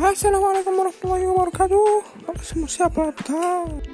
Assalamualaikum warahmatullahi wabarakatuh. Semua siapa tahu?